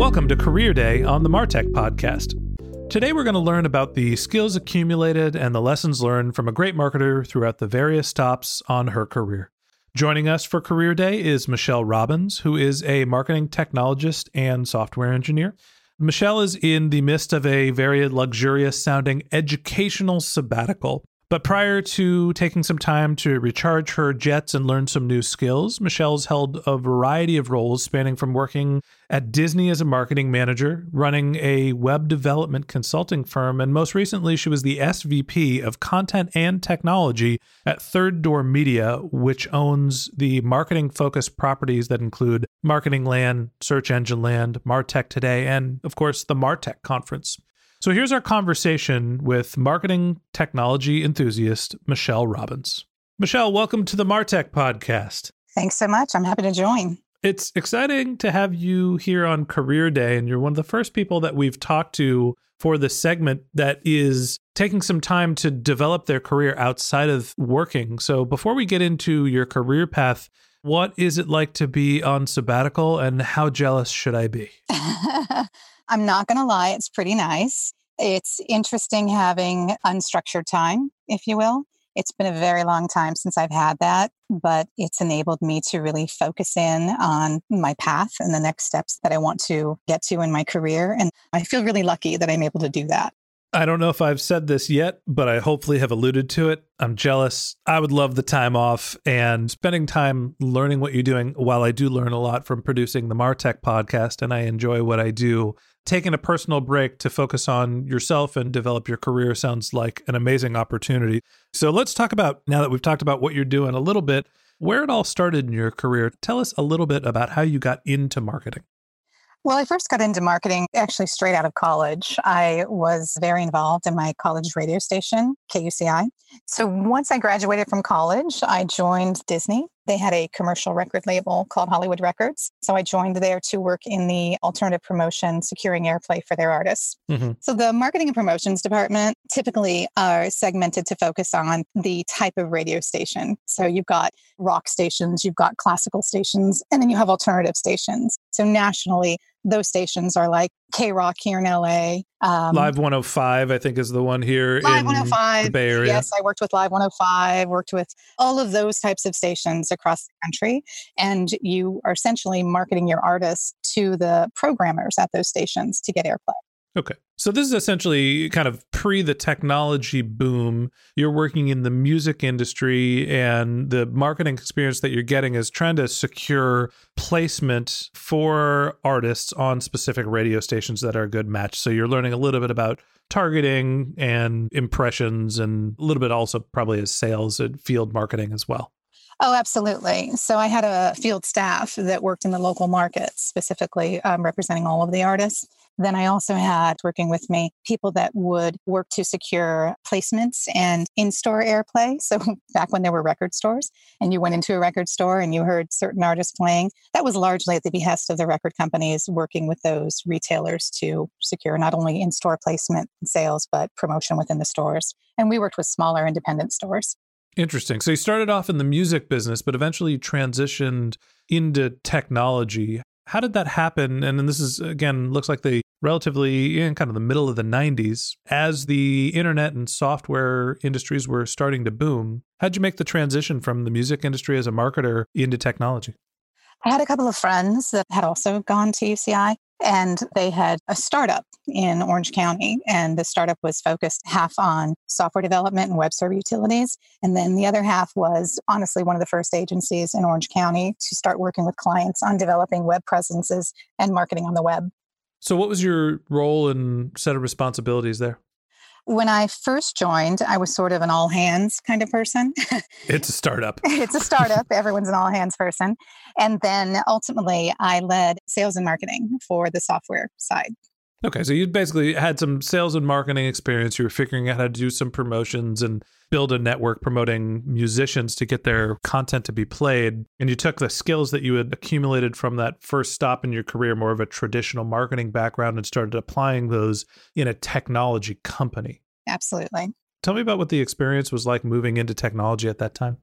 Welcome to Career Day on the Martech Podcast. Today, we're going to learn about the skills accumulated and the lessons learned from a great marketer throughout the various stops on her career. Joining us for Career Day is Michelle Robbins, who is a marketing technologist and software engineer. Michelle is in the midst of a very luxurious sounding educational sabbatical but prior to taking some time to recharge her jets and learn some new skills, Michelle's held a variety of roles spanning from working at Disney as a marketing manager, running a web development consulting firm, and most recently, she was the SVP of content and technology at Third Door Media, which owns the marketing focused properties that include Marketing Land, Search Engine Land, Martech Today, and of course, the Martech Conference. So here's our conversation with marketing technology enthusiast Michelle Robbins. Michelle, welcome to the Martech podcast. Thanks so much. I'm happy to join. It's exciting to have you here on Career Day, and you're one of the first people that we've talked to for this segment that is taking some time to develop their career outside of working. So before we get into your career path, what is it like to be on sabbatical and how jealous should I be? I'm not going to lie, it's pretty nice. It's interesting having unstructured time, if you will. It's been a very long time since I've had that, but it's enabled me to really focus in on my path and the next steps that I want to get to in my career. And I feel really lucky that I'm able to do that. I don't know if I've said this yet, but I hopefully have alluded to it. I'm jealous. I would love the time off and spending time learning what you're doing while I do learn a lot from producing the Martech podcast and I enjoy what I do. Taking a personal break to focus on yourself and develop your career sounds like an amazing opportunity. So let's talk about now that we've talked about what you're doing a little bit, where it all started in your career. Tell us a little bit about how you got into marketing. Well, I first got into marketing actually straight out of college. I was very involved in my college radio station, KUCI. So once I graduated from college, I joined Disney they had a commercial record label called Hollywood Records. So I joined there to work in the alternative promotion, securing airplay for their artists. Mm-hmm. So the marketing and promotions department typically are segmented to focus on the type of radio station. So you've got rock stations, you've got classical stations, and then you have alternative stations. So nationally, those stations are like K Rock here in LA. Um, Live 105, I think, is the one here Live 105, the Bay Area. Yes, I worked with Live 105, worked with all of those types of stations across the country. And you are essentially marketing your artists to the programmers at those stations to get airplay. Okay. So this is essentially kind of pre the technology boom. You're working in the music industry and the marketing experience that you're getting is trying to secure placement for artists on specific radio stations that are a good match. So you're learning a little bit about targeting and impressions and a little bit also probably as sales and field marketing as well. Oh, absolutely. So I had a field staff that worked in the local markets, specifically um, representing all of the artists. Then I also had working with me people that would work to secure placements and in store airplay. So back when there were record stores and you went into a record store and you heard certain artists playing, that was largely at the behest of the record companies working with those retailers to secure not only in store placement and sales, but promotion within the stores. And we worked with smaller independent stores. Interesting. So you started off in the music business, but eventually transitioned into technology. How did that happen? And then this is, again, looks like the relatively in kind of the middle of the 90s as the internet and software industries were starting to boom. How'd you make the transition from the music industry as a marketer into technology? I had a couple of friends that had also gone to UCI and they had a startup in Orange County. And the startup was focused half on software development and web server utilities. And then the other half was honestly one of the first agencies in Orange County to start working with clients on developing web presences and marketing on the web. So, what was your role and set of responsibilities there? When I first joined, I was sort of an all hands kind of person. it's a startup. it's a startup. Everyone's an all hands person. And then ultimately, I led sales and marketing for the software side. Okay, so you basically had some sales and marketing experience. You were figuring out how to do some promotions and build a network promoting musicians to get their content to be played. And you took the skills that you had accumulated from that first stop in your career, more of a traditional marketing background, and started applying those in a technology company. Absolutely. Tell me about what the experience was like moving into technology at that time.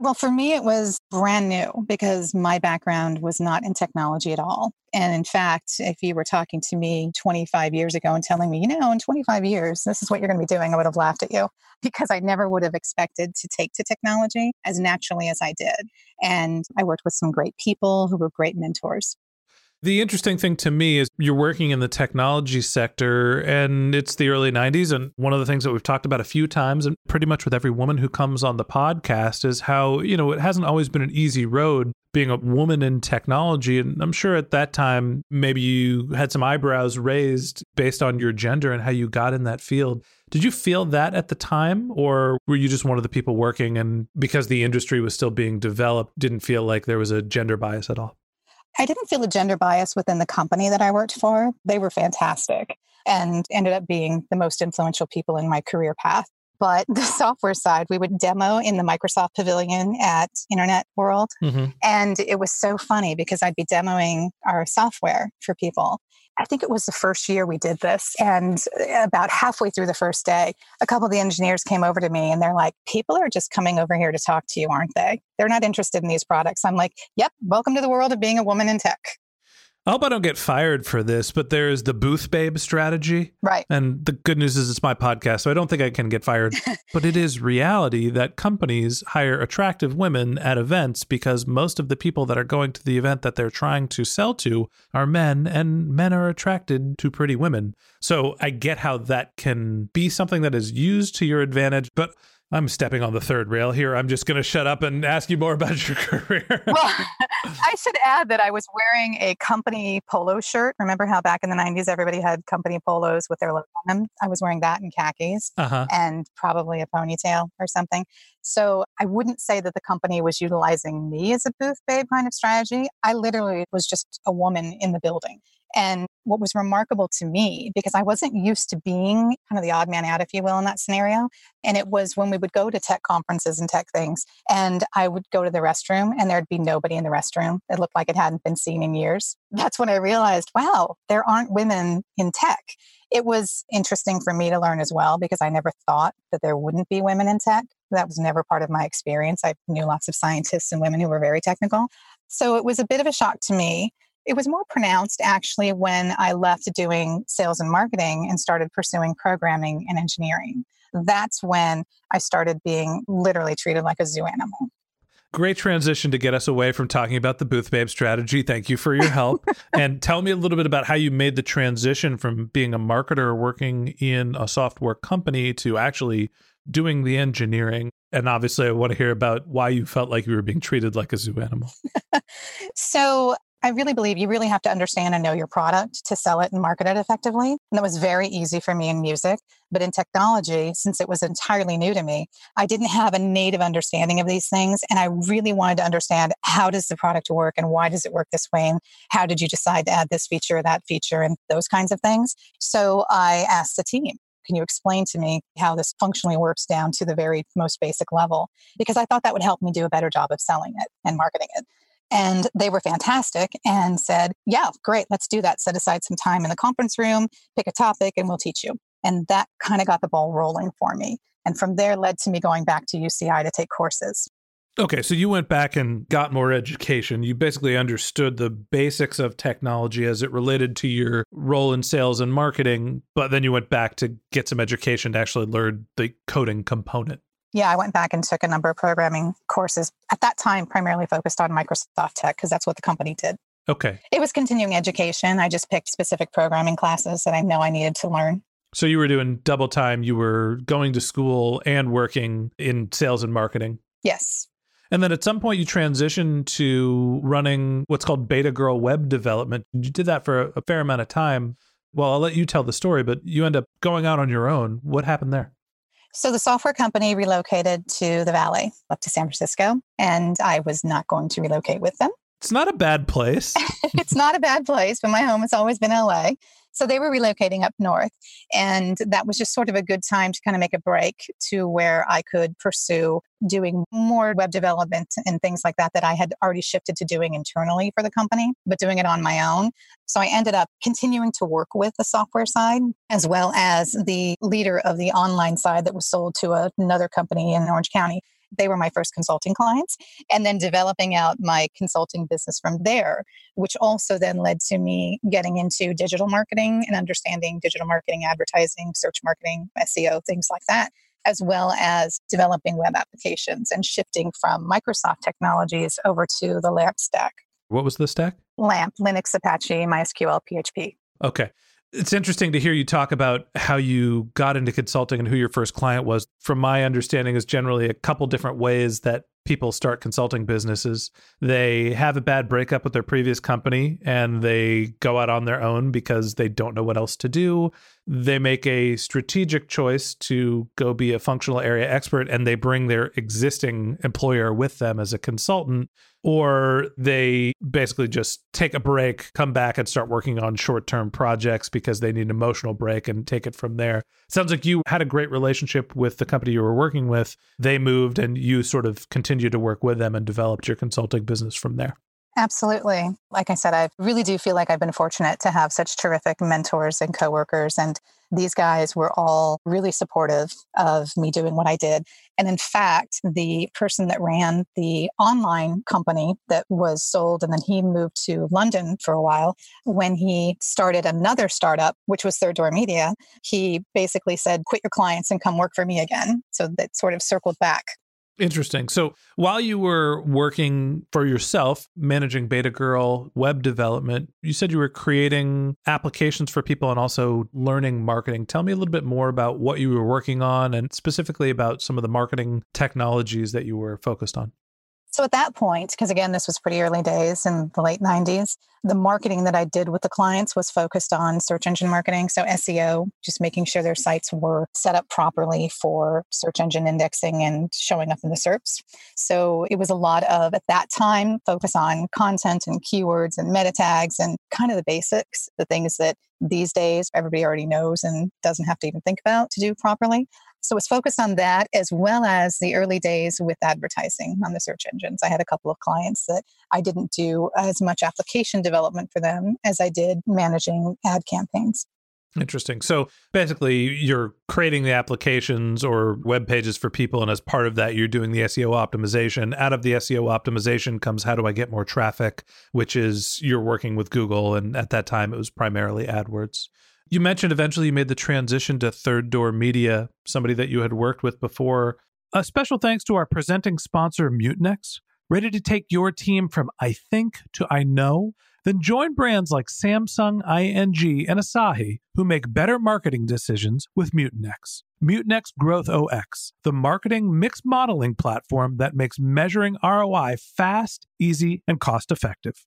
Well, for me, it was brand new because my background was not in technology at all. And in fact, if you were talking to me 25 years ago and telling me, you know, in 25 years, this is what you're going to be doing, I would have laughed at you because I never would have expected to take to technology as naturally as I did. And I worked with some great people who were great mentors. The interesting thing to me is you're working in the technology sector and it's the early 90s. And one of the things that we've talked about a few times, and pretty much with every woman who comes on the podcast, is how, you know, it hasn't always been an easy road being a woman in technology. And I'm sure at that time, maybe you had some eyebrows raised based on your gender and how you got in that field. Did you feel that at the time, or were you just one of the people working and because the industry was still being developed, didn't feel like there was a gender bias at all? I didn't feel a gender bias within the company that I worked for. They were fantastic and ended up being the most influential people in my career path. But the software side, we would demo in the Microsoft Pavilion at Internet World. Mm-hmm. And it was so funny because I'd be demoing our software for people. I think it was the first year we did this. And about halfway through the first day, a couple of the engineers came over to me and they're like, People are just coming over here to talk to you, aren't they? They're not interested in these products. I'm like, Yep, welcome to the world of being a woman in tech. I hope I don't get fired for this, but there's the booth babe strategy. Right. And the good news is it's my podcast, so I don't think I can get fired. but it is reality that companies hire attractive women at events because most of the people that are going to the event that they're trying to sell to are men, and men are attracted to pretty women. So I get how that can be something that is used to your advantage, but I'm stepping on the third rail here. I'm just going to shut up and ask you more about your career. well, I should add that I was wearing a company polo shirt. Remember how back in the 90s everybody had company polos with their logo on them? I was wearing that in khakis uh-huh. and probably a ponytail or something. So I wouldn't say that the company was utilizing me as a booth babe kind of strategy. I literally was just a woman in the building. And what was remarkable to me, because I wasn't used to being kind of the odd man out, if you will, in that scenario. And it was when we would go to tech conferences and tech things, and I would go to the restroom and there'd be nobody in the restroom. It looked like it hadn't been seen in years. That's when I realized, wow, there aren't women in tech. It was interesting for me to learn as well because I never thought that there wouldn't be women in tech. That was never part of my experience. I knew lots of scientists and women who were very technical. So it was a bit of a shock to me it was more pronounced actually when I left doing sales and marketing and started pursuing programming and engineering. That's when I started being literally treated like a zoo animal. Great transition to get us away from talking about the Booth Babe strategy. Thank you for your help. and tell me a little bit about how you made the transition from being a marketer working in a software company to actually doing the engineering. And obviously, I want to hear about why you felt like you were being treated like a zoo animal. so, I really believe you really have to understand and know your product to sell it and market it effectively. And that was very easy for me in music. But in technology, since it was entirely new to me, I didn't have a native understanding of these things. And I really wanted to understand how does the product work and why does it work this way? And how did you decide to add this feature or that feature and those kinds of things? So I asked the team, can you explain to me how this functionally works down to the very most basic level? Because I thought that would help me do a better job of selling it and marketing it. And they were fantastic and said, Yeah, great, let's do that. Set aside some time in the conference room, pick a topic, and we'll teach you. And that kind of got the ball rolling for me. And from there led to me going back to UCI to take courses. Okay, so you went back and got more education. You basically understood the basics of technology as it related to your role in sales and marketing, but then you went back to get some education to actually learn the coding component. Yeah, I went back and took a number of programming courses. At that time, primarily focused on Microsoft Tech because that's what the company did. Okay. It was continuing education. I just picked specific programming classes that I know I needed to learn. So you were doing double time. You were going to school and working in sales and marketing. Yes. And then at some point, you transitioned to running what's called Beta Girl web development. You did that for a fair amount of time. Well, I'll let you tell the story, but you end up going out on your own. What happened there? So the software company relocated to the Valley, up to San Francisco, and I was not going to relocate with them. It's not a bad place. it's not a bad place, but my home has always been LA. So they were relocating up north. And that was just sort of a good time to kind of make a break to where I could pursue doing more web development and things like that that I had already shifted to doing internally for the company, but doing it on my own. So I ended up continuing to work with the software side as well as the leader of the online side that was sold to another company in Orange County they were my first consulting clients and then developing out my consulting business from there which also then led to me getting into digital marketing and understanding digital marketing advertising search marketing seo things like that as well as developing web applications and shifting from microsoft technologies over to the lamp stack. What was the stack? Lamp linux apache mysql php okay it's interesting to hear you talk about how you got into consulting and who your first client was. From my understanding, is generally a couple different ways that people start consulting businesses. They have a bad breakup with their previous company and they go out on their own because they don't know what else to do. They make a strategic choice to go be a functional area expert and they bring their existing employer with them as a consultant or they basically just take a break, come back and start working on short term projects because they need an emotional break and take it from there. Sounds like you had a great relationship with the company you were working with. They moved and you sort of continued to work with them and developed your consulting business from there. Absolutely. Like I said, I really do feel like I've been fortunate to have such terrific mentors and coworkers. And these guys were all really supportive of me doing what I did. And in fact, the person that ran the online company that was sold and then he moved to London for a while, when he started another startup, which was Third Door Media, he basically said, quit your clients and come work for me again. So that sort of circled back Interesting. So while you were working for yourself, managing Beta Girl web development, you said you were creating applications for people and also learning marketing. Tell me a little bit more about what you were working on and specifically about some of the marketing technologies that you were focused on. So at that point, because again, this was pretty early days in the late 90s, the marketing that I did with the clients was focused on search engine marketing. So SEO, just making sure their sites were set up properly for search engine indexing and showing up in the SERPs. So it was a lot of, at that time, focus on content and keywords and meta tags and kind of the basics, the things that these days everybody already knows and doesn't have to even think about to do properly. So it's focused on that as well as the early days with advertising on the search engines. I had a couple of clients that I didn't do as much application development for them as I did managing ad campaigns. Interesting. So basically, you're creating the applications or web pages for people. And as part of that, you're doing the SEO optimization. Out of the SEO optimization comes how do I get more traffic, which is you're working with Google. And at that time, it was primarily AdWords. You mentioned eventually you made the transition to Third Door Media, somebody that you had worked with before. A special thanks to our presenting sponsor, Mutinex. Ready to take your team from I think to I know? Then join brands like Samsung, ING, and Asahi who make better marketing decisions with Mutinex. Mutinex GrowthOS, the marketing mix modeling platform that makes measuring ROI fast, easy, and cost effective.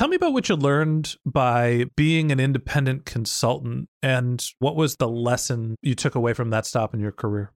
Tell me about what you learned by being an independent consultant and what was the lesson you took away from that stop in your career?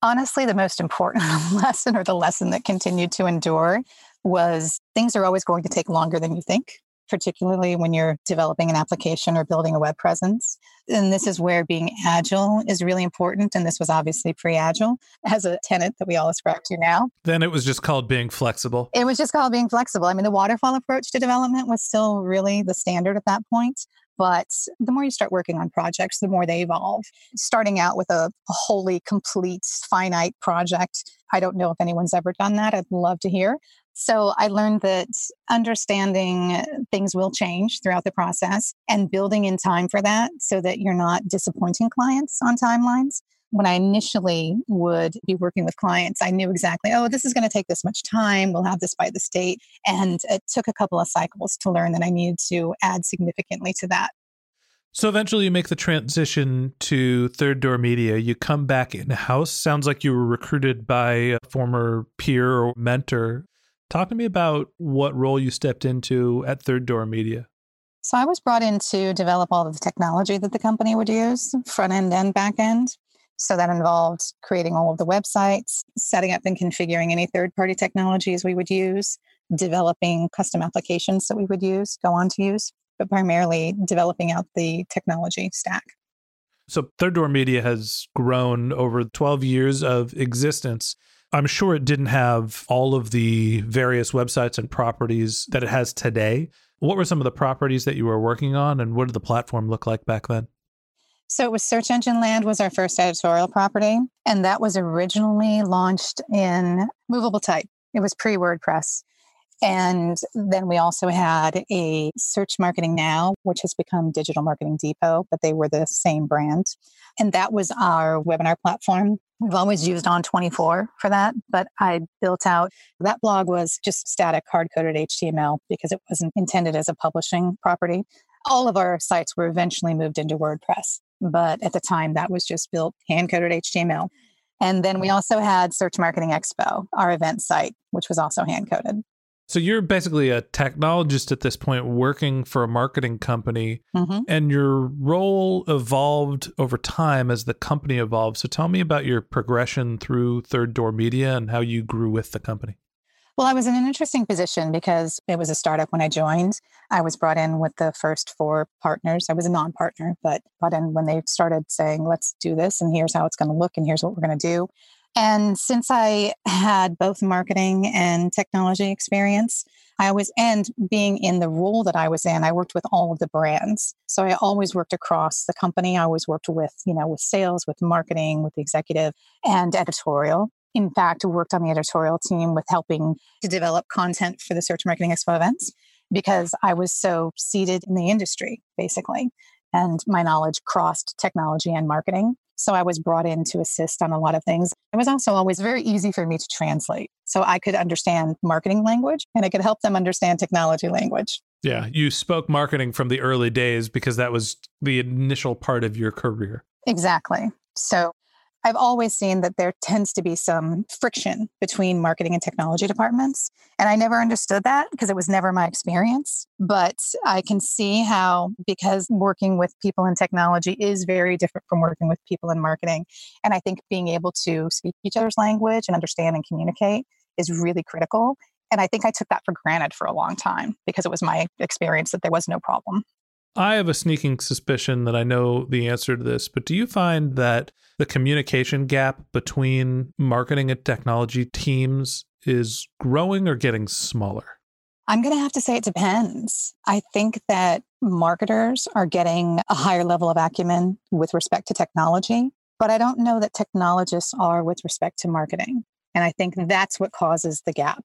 Honestly, the most important lesson or the lesson that continued to endure was things are always going to take longer than you think particularly when you're developing an application or building a web presence. And this is where being agile is really important. And this was obviously pre agile as a tenant that we all ascribe to now. Then it was just called being flexible. It was just called being flexible. I mean, the waterfall approach to development was still really the standard at that point. But the more you start working on projects, the more they evolve. Starting out with a, wholly complete finite project, I don't know if anyone's ever done that. I'd love to hear. So I learned that understanding things will change throughout the process and building in time for that so that you're not disappointing clients on timelines. When I initially would be working with clients, I knew exactly, oh, this is going to take this much time. We'll have this by this date. And it took a couple of cycles to learn that I needed to add significantly to that. So eventually you make the transition to Third Door Media. You come back in house. Sounds like you were recruited by a former peer or mentor. Talk to me about what role you stepped into at Third Door Media. So I was brought in to develop all of the technology that the company would use, front end and back end. So that involved creating all of the websites, setting up and configuring any third party technologies we would use, developing custom applications that we would use, go on to use, but primarily developing out the technology stack. So Third Door Media has grown over 12 years of existence. I'm sure it didn't have all of the various websites and properties that it has today. What were some of the properties that you were working on and what did the platform look like back then? So it was Search Engine Land was our first editorial property and that was originally launched in movable type. It was pre-WordPress. And then we also had a Search Marketing Now, which has become Digital Marketing Depot, but they were the same brand. And that was our webinar platform. We've always used On24 for that, but I built out that blog was just static hard coded HTML because it wasn't intended as a publishing property. All of our sites were eventually moved into WordPress, but at the time that was just built hand coded HTML. And then we also had Search Marketing Expo, our event site, which was also hand coded. So you're basically a technologist at this point working for a marketing company mm-hmm. and your role evolved over time as the company evolved. So tell me about your progression through Third Door Media and how you grew with the company. Well, I was in an interesting position because it was a startup when I joined. I was brought in with the first four partners. I was a non partner, but brought in when they started saying, let's do this, and here's how it's going to look, and here's what we're going to do. And since I had both marketing and technology experience, I always, and being in the role that I was in, I worked with all of the brands. So I always worked across the company. I always worked with, you know, with sales, with marketing, with the executive and editorial. In fact, worked on the editorial team with helping to develop content for the Search Marketing Expo events because I was so seated in the industry, basically. And my knowledge crossed technology and marketing. So I was brought in to assist on a lot of things. It was also always very easy for me to translate. So I could understand marketing language and I could help them understand technology language. Yeah, you spoke marketing from the early days because that was the initial part of your career. Exactly. So I've always seen that there tends to be some friction between marketing and technology departments. And I never understood that because it was never my experience. But I can see how, because working with people in technology is very different from working with people in marketing. And I think being able to speak each other's language and understand and communicate is really critical. And I think I took that for granted for a long time because it was my experience that there was no problem. I have a sneaking suspicion that I know the answer to this, but do you find that the communication gap between marketing and technology teams is growing or getting smaller? I'm going to have to say it depends. I think that marketers are getting a higher level of acumen with respect to technology, but I don't know that technologists are with respect to marketing. And I think that's what causes the gap.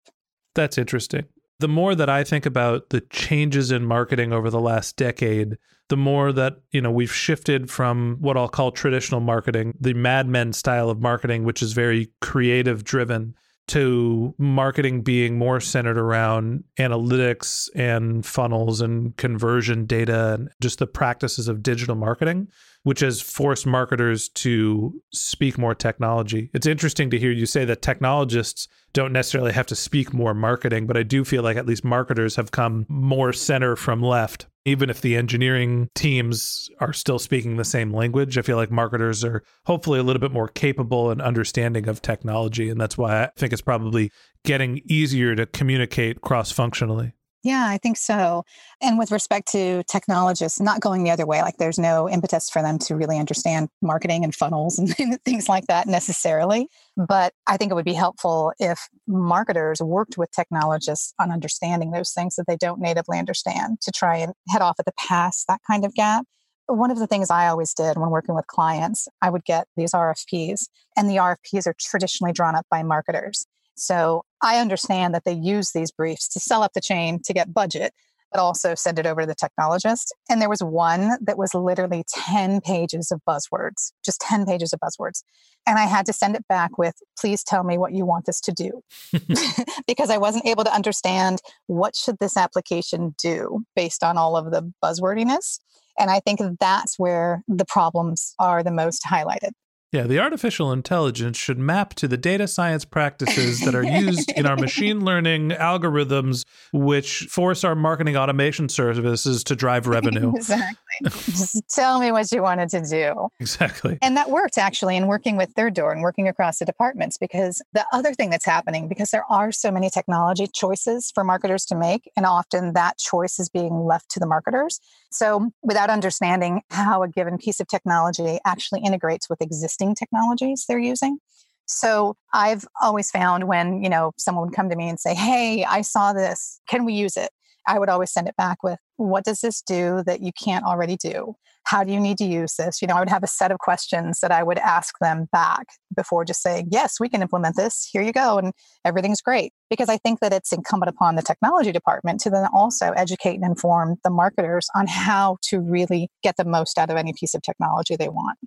That's interesting the more that I think about the changes in marketing over the last decade, the more that, you know, we've shifted from what I'll call traditional marketing, the Mad Men style of marketing, which is very creative driven, to marketing being more centered around analytics and funnels and conversion data and just the practices of digital marketing which has forced marketers to speak more technology. It's interesting to hear you say that technologists don't necessarily have to speak more marketing, but I do feel like at least marketers have come more center from left. Even if the engineering teams are still speaking the same language, I feel like marketers are hopefully a little bit more capable and understanding of technology. And that's why I think it's probably getting easier to communicate cross functionally. Yeah, I think so. And with respect to technologists, not going the other way, like there's no impetus for them to really understand marketing and funnels and things like that necessarily. But I think it would be helpful if marketers worked with technologists on understanding those things that they don't natively understand to try and head off at the pass that kind of gap. One of the things I always did when working with clients, I would get these RFPs, and the RFPs are traditionally drawn up by marketers. So I understand that they use these briefs to sell up the chain to get budget, but also send it over to the technologist. And there was one that was literally 10 pages of buzzwords, just 10 pages of buzzwords. And I had to send it back with, please tell me what you want this to do. because I wasn't able to understand what should this application do based on all of the buzzwordiness. And I think that's where the problems are the most highlighted. Yeah, the artificial intelligence should map to the data science practices that are used in our machine learning algorithms, which force our marketing automation services to drive revenue. exactly. Just tell me what you wanted to do. Exactly. And that worked actually in working with Third Door and working across the departments because the other thing that's happening, because there are so many technology choices for marketers to make, and often that choice is being left to the marketers. So without understanding how a given piece of technology actually integrates with existing existing technologies they're using. So I've always found when, you know, someone would come to me and say, "Hey, I saw this. Can we use it?" I would always send it back with, "What does this do that you can't already do? How do you need to use this?" You know, I would have a set of questions that I would ask them back before just saying, "Yes, we can implement this. Here you go and everything's great." Because I think that it's incumbent upon the technology department to then also educate and inform the marketers on how to really get the most out of any piece of technology they want.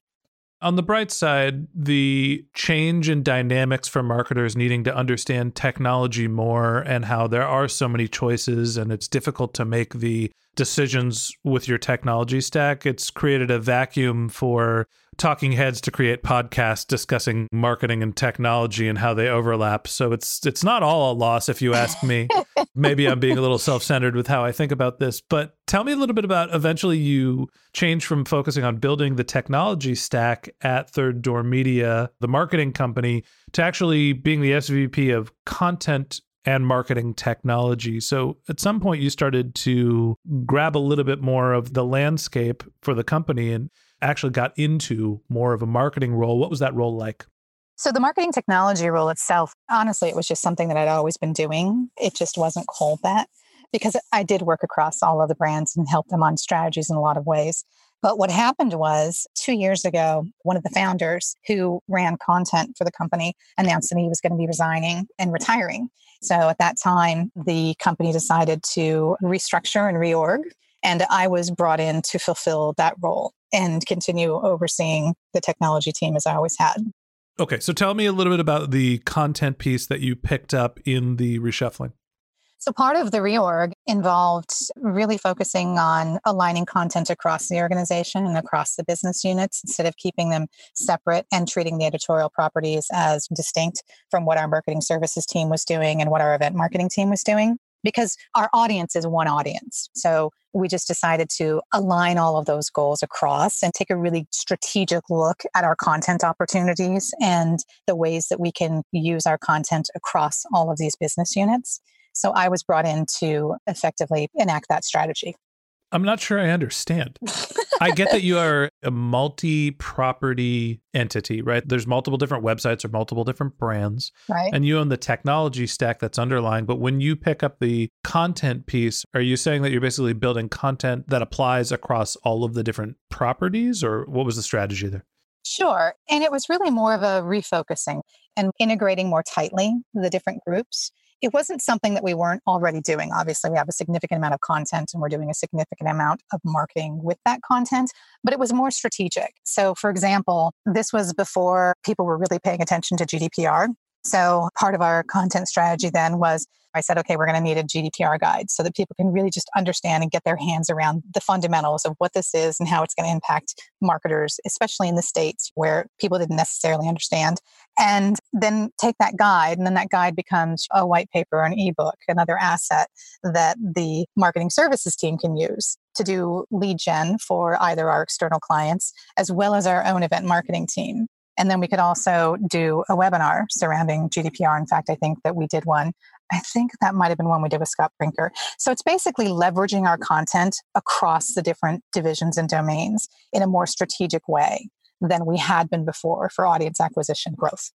On the bright side, the change in dynamics for marketers needing to understand technology more and how there are so many choices and it's difficult to make the decisions with your technology stack, it's created a vacuum for talking heads to create podcasts discussing marketing and technology and how they overlap. So it's it's not all a loss if you ask me. Maybe I'm being a little self-centered with how I think about this, but tell me a little bit about eventually you changed from focusing on building the technology stack at Third Door Media, the marketing company, to actually being the SVP of content and marketing technology. So at some point, you started to grab a little bit more of the landscape for the company and actually got into more of a marketing role. What was that role like? So, the marketing technology role itself, honestly, it was just something that I'd always been doing. It just wasn't called that because I did work across all of the brands and help them on strategies in a lot of ways. But what happened was two years ago, one of the founders who ran content for the company announced that he was going to be resigning and retiring. So at that time, the company decided to restructure and reorg. And I was brought in to fulfill that role and continue overseeing the technology team as I always had. Okay, so tell me a little bit about the content piece that you picked up in the reshuffling. So, part of the reorg involved really focusing on aligning content across the organization and across the business units instead of keeping them separate and treating the editorial properties as distinct from what our marketing services team was doing and what our event marketing team was doing because our audience is one audience. So we just decided to align all of those goals across and take a really strategic look at our content opportunities and the ways that we can use our content across all of these business units. So I was brought in to effectively enact that strategy. I'm not sure I understand. I get that you are a multi property entity, right? There's multiple different websites or multiple different brands. Right. And you own the technology stack that's underlying. But when you pick up the content piece, are you saying that you're basically building content that applies across all of the different properties? Or what was the strategy there? Sure. And it was really more of a refocusing and integrating more tightly the different groups it wasn't something that we weren't already doing. Obviously, we have a significant amount of content and we're doing a significant amount of marketing with that content, but it was more strategic. So, for example, this was before people were really paying attention to GDPR. So, part of our content strategy then was I said, okay, we're going to need a GDPR guide so that people can really just understand and get their hands around the fundamentals of what this is and how it's going to impact marketers, especially in the States where people didn't necessarily understand. And then take that guide, and then that guide becomes a white paper, an ebook, another asset that the marketing services team can use to do lead gen for either our external clients as well as our own event marketing team. And then we could also do a webinar surrounding GDPR. In fact, I think that we did one. I think that might have been one we did with Scott Brinker. So it's basically leveraging our content across the different divisions and domains in a more strategic way than we had been before for audience acquisition growth.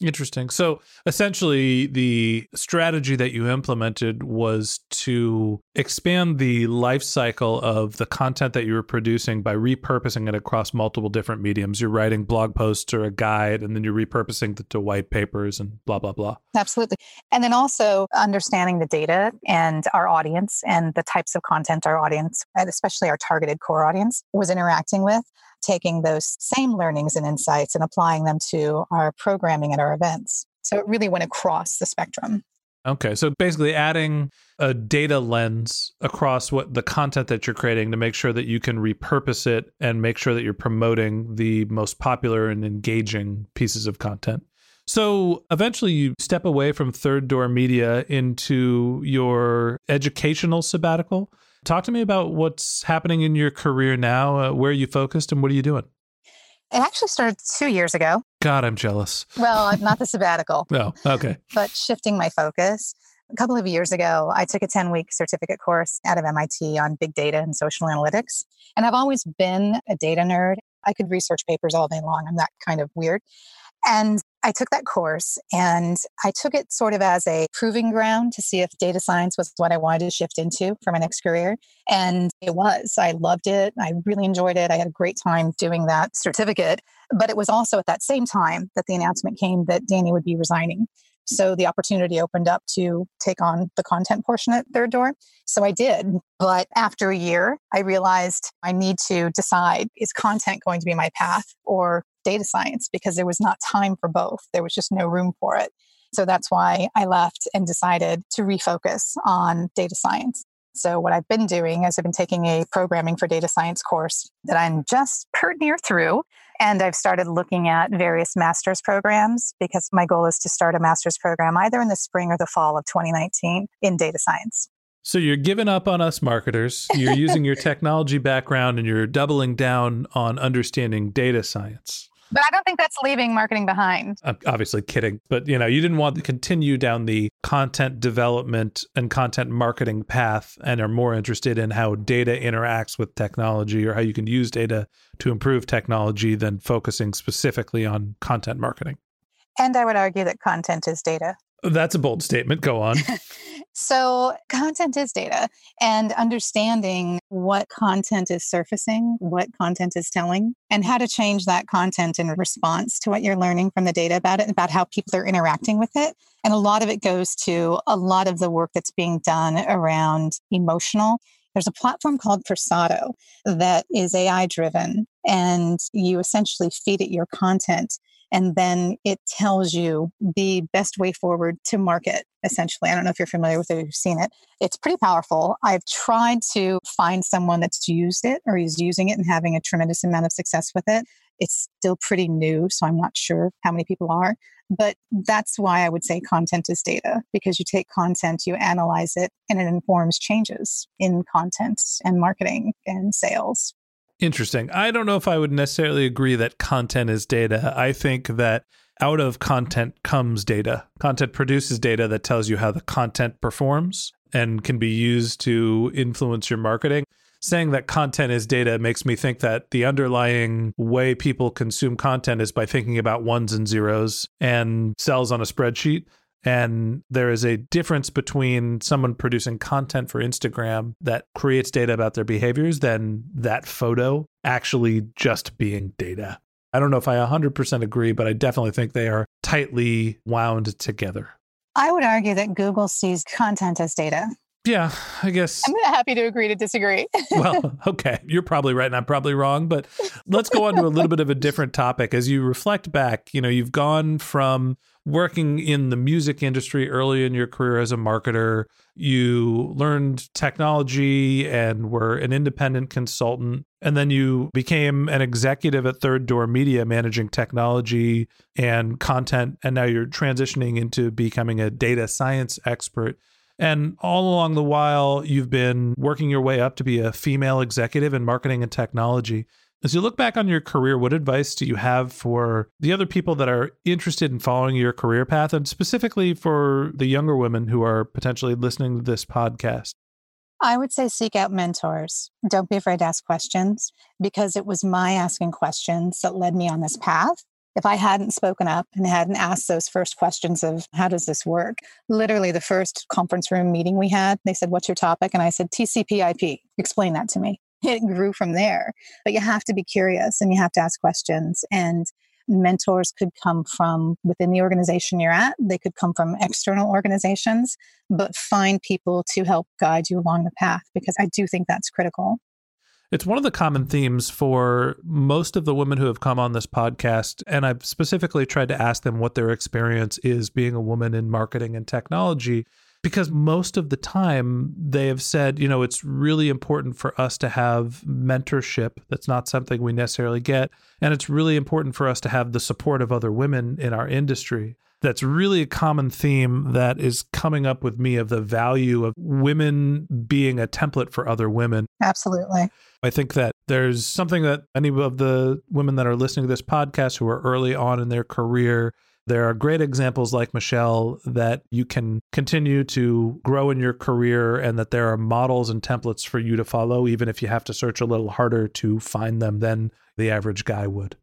Interesting. So essentially, the strategy that you implemented was to expand the life cycle of the content that you were producing by repurposing it across multiple different mediums. You're writing blog posts or a guide, and then you're repurposing it to white papers and blah, blah, blah. Absolutely. And then also understanding the data and our audience and the types of content our audience, especially our targeted core audience, was interacting with taking those same learnings and insights and applying them to our programming at our events. So it really went across the spectrum. Okay, so basically adding a data lens across what the content that you're creating to make sure that you can repurpose it and make sure that you're promoting the most popular and engaging pieces of content. So eventually you step away from Third Door Media into your educational sabbatical. Talk to me about what's happening in your career now. Uh, where are you focused and what are you doing? It actually started two years ago. God, I'm jealous. Well, not the sabbatical. no, okay. But shifting my focus. A couple of years ago, I took a 10 week certificate course out of MIT on big data and social analytics. And I've always been a data nerd. I could research papers all day long. I'm that kind of weird. And I took that course and I took it sort of as a proving ground to see if data science was what I wanted to shift into for my next career. And it was. I loved it. I really enjoyed it. I had a great time doing that certificate. But it was also at that same time that the announcement came that Danny would be resigning. So the opportunity opened up to take on the content portion at Third Door. So I did. But after a year, I realized I need to decide is content going to be my path or data science because there was not time for both. There was just no room for it. So that's why I left and decided to refocus on data science. So, what I've been doing is I've been taking a programming for data science course that I'm just per near through. And I've started looking at various master's programs because my goal is to start a master's program either in the spring or the fall of 2019 in data science. So you're giving up on us marketers. You're using your technology background and you're doubling down on understanding data science. But I don't think that's leaving marketing behind. I'm obviously kidding, but you know, you didn't want to continue down the content development and content marketing path and are more interested in how data interacts with technology or how you can use data to improve technology than focusing specifically on content marketing. And I would argue that content is data. That's a bold statement. Go on. so, content is data, and understanding what content is surfacing, what content is telling, and how to change that content in response to what you're learning from the data about it, about how people are interacting with it. And a lot of it goes to a lot of the work that's being done around emotional. There's a platform called Persado that is AI driven and you essentially feed it your content and then it tells you the best way forward to market essentially. I don't know if you're familiar with it or you've seen it. It's pretty powerful. I've tried to find someone that's used it or is using it and having a tremendous amount of success with it. It's still pretty new so i'm not sure how many people are but that's why i would say content is data because you take content you analyze it and it informs changes in content and marketing and sales Interesting. I don't know if I would necessarily agree that content is data. I think that out of content comes data. Content produces data that tells you how the content performs and can be used to influence your marketing. Saying that content is data makes me think that the underlying way people consume content is by thinking about ones and zeros and cells on a spreadsheet. And there is a difference between someone producing content for Instagram that creates data about their behaviors than that photo actually just being data. I don't know if I 100% agree, but I definitely think they are tightly wound together. I would argue that Google sees content as data. Yeah, I guess. I'm happy to agree to disagree. well, okay. You're probably right and I'm probably wrong, but let's go on to a little bit of a different topic. As you reflect back, you know, you've gone from working in the music industry early in your career as a marketer. You learned technology and were an independent consultant. And then you became an executive at Third Door Media, managing technology and content. And now you're transitioning into becoming a data science expert. And all along the while, you've been working your way up to be a female executive in marketing and technology. As you look back on your career, what advice do you have for the other people that are interested in following your career path, and specifically for the younger women who are potentially listening to this podcast? I would say seek out mentors. Don't be afraid to ask questions because it was my asking questions that led me on this path. If I hadn't spoken up and hadn't asked those first questions of how does this work, literally the first conference room meeting we had, they said, What's your topic? And I said, TCP IP. Explain that to me. It grew from there. But you have to be curious and you have to ask questions. And mentors could come from within the organization you're at, they could come from external organizations, but find people to help guide you along the path because I do think that's critical. It's one of the common themes for most of the women who have come on this podcast. And I've specifically tried to ask them what their experience is being a woman in marketing and technology because most of the time they have said, you know, it's really important for us to have mentorship. That's not something we necessarily get. And it's really important for us to have the support of other women in our industry. That's really a common theme that is coming up with me of the value of women being a template for other women. Absolutely. I think that there's something that any of the women that are listening to this podcast who are early on in their career there are great examples like Michelle that you can continue to grow in your career and that there are models and templates for you to follow, even if you have to search a little harder to find them than the average guy would.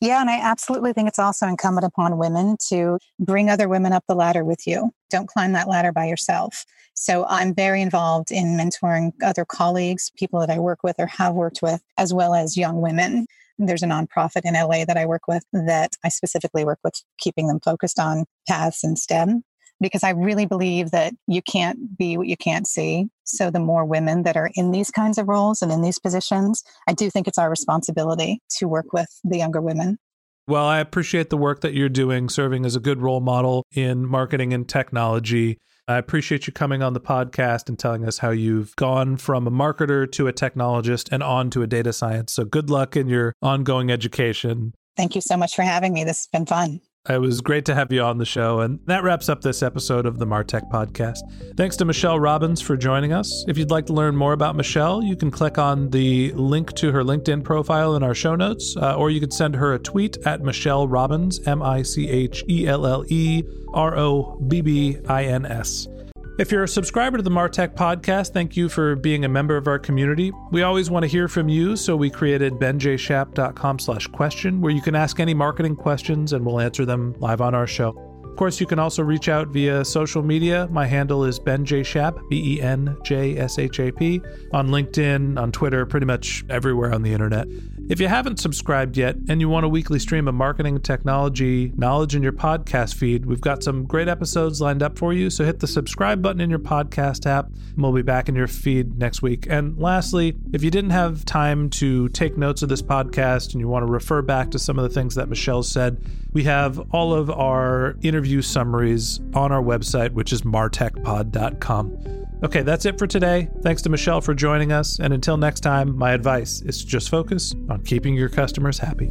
Yeah, and I absolutely think it's also incumbent upon women to bring other women up the ladder with you. Don't climb that ladder by yourself. So I'm very involved in mentoring other colleagues, people that I work with or have worked with, as well as young women. There's a nonprofit in LA that I work with that I specifically work with keeping them focused on paths and STEM because I really believe that you can't be what you can't see. So the more women that are in these kinds of roles and in these positions, I do think it's our responsibility to work with the younger women. Well, I appreciate the work that you're doing, serving as a good role model in marketing and technology. I appreciate you coming on the podcast and telling us how you've gone from a marketer to a technologist and on to a data science. So good luck in your ongoing education. Thank you so much for having me. This has been fun. It was great to have you on the show. And that wraps up this episode of the Martech podcast. Thanks to Michelle Robbins for joining us. If you'd like to learn more about Michelle, you can click on the link to her LinkedIn profile in our show notes, uh, or you can send her a tweet at Michelle Robbins, M I C H E L L E R O B B I N S. If you're a subscriber to the Martech podcast, thank you for being a member of our community. We always want to hear from you, so we created benjshap.com slash question, where you can ask any marketing questions and we'll answer them live on our show. Of course, you can also reach out via social media. My handle is Ben J. Shap, B E N J S H A P, on LinkedIn, on Twitter, pretty much everywhere on the internet. If you haven't subscribed yet and you want a weekly stream of marketing technology knowledge in your podcast feed, we've got some great episodes lined up for you. So hit the subscribe button in your podcast app, and we'll be back in your feed next week. And lastly, if you didn't have time to take notes of this podcast and you want to refer back to some of the things that Michelle said, we have all of our interview summaries on our website, which is martechpod.com. Okay, that's it for today. Thanks to Michelle for joining us. And until next time, my advice is to just focus on keeping your customers happy.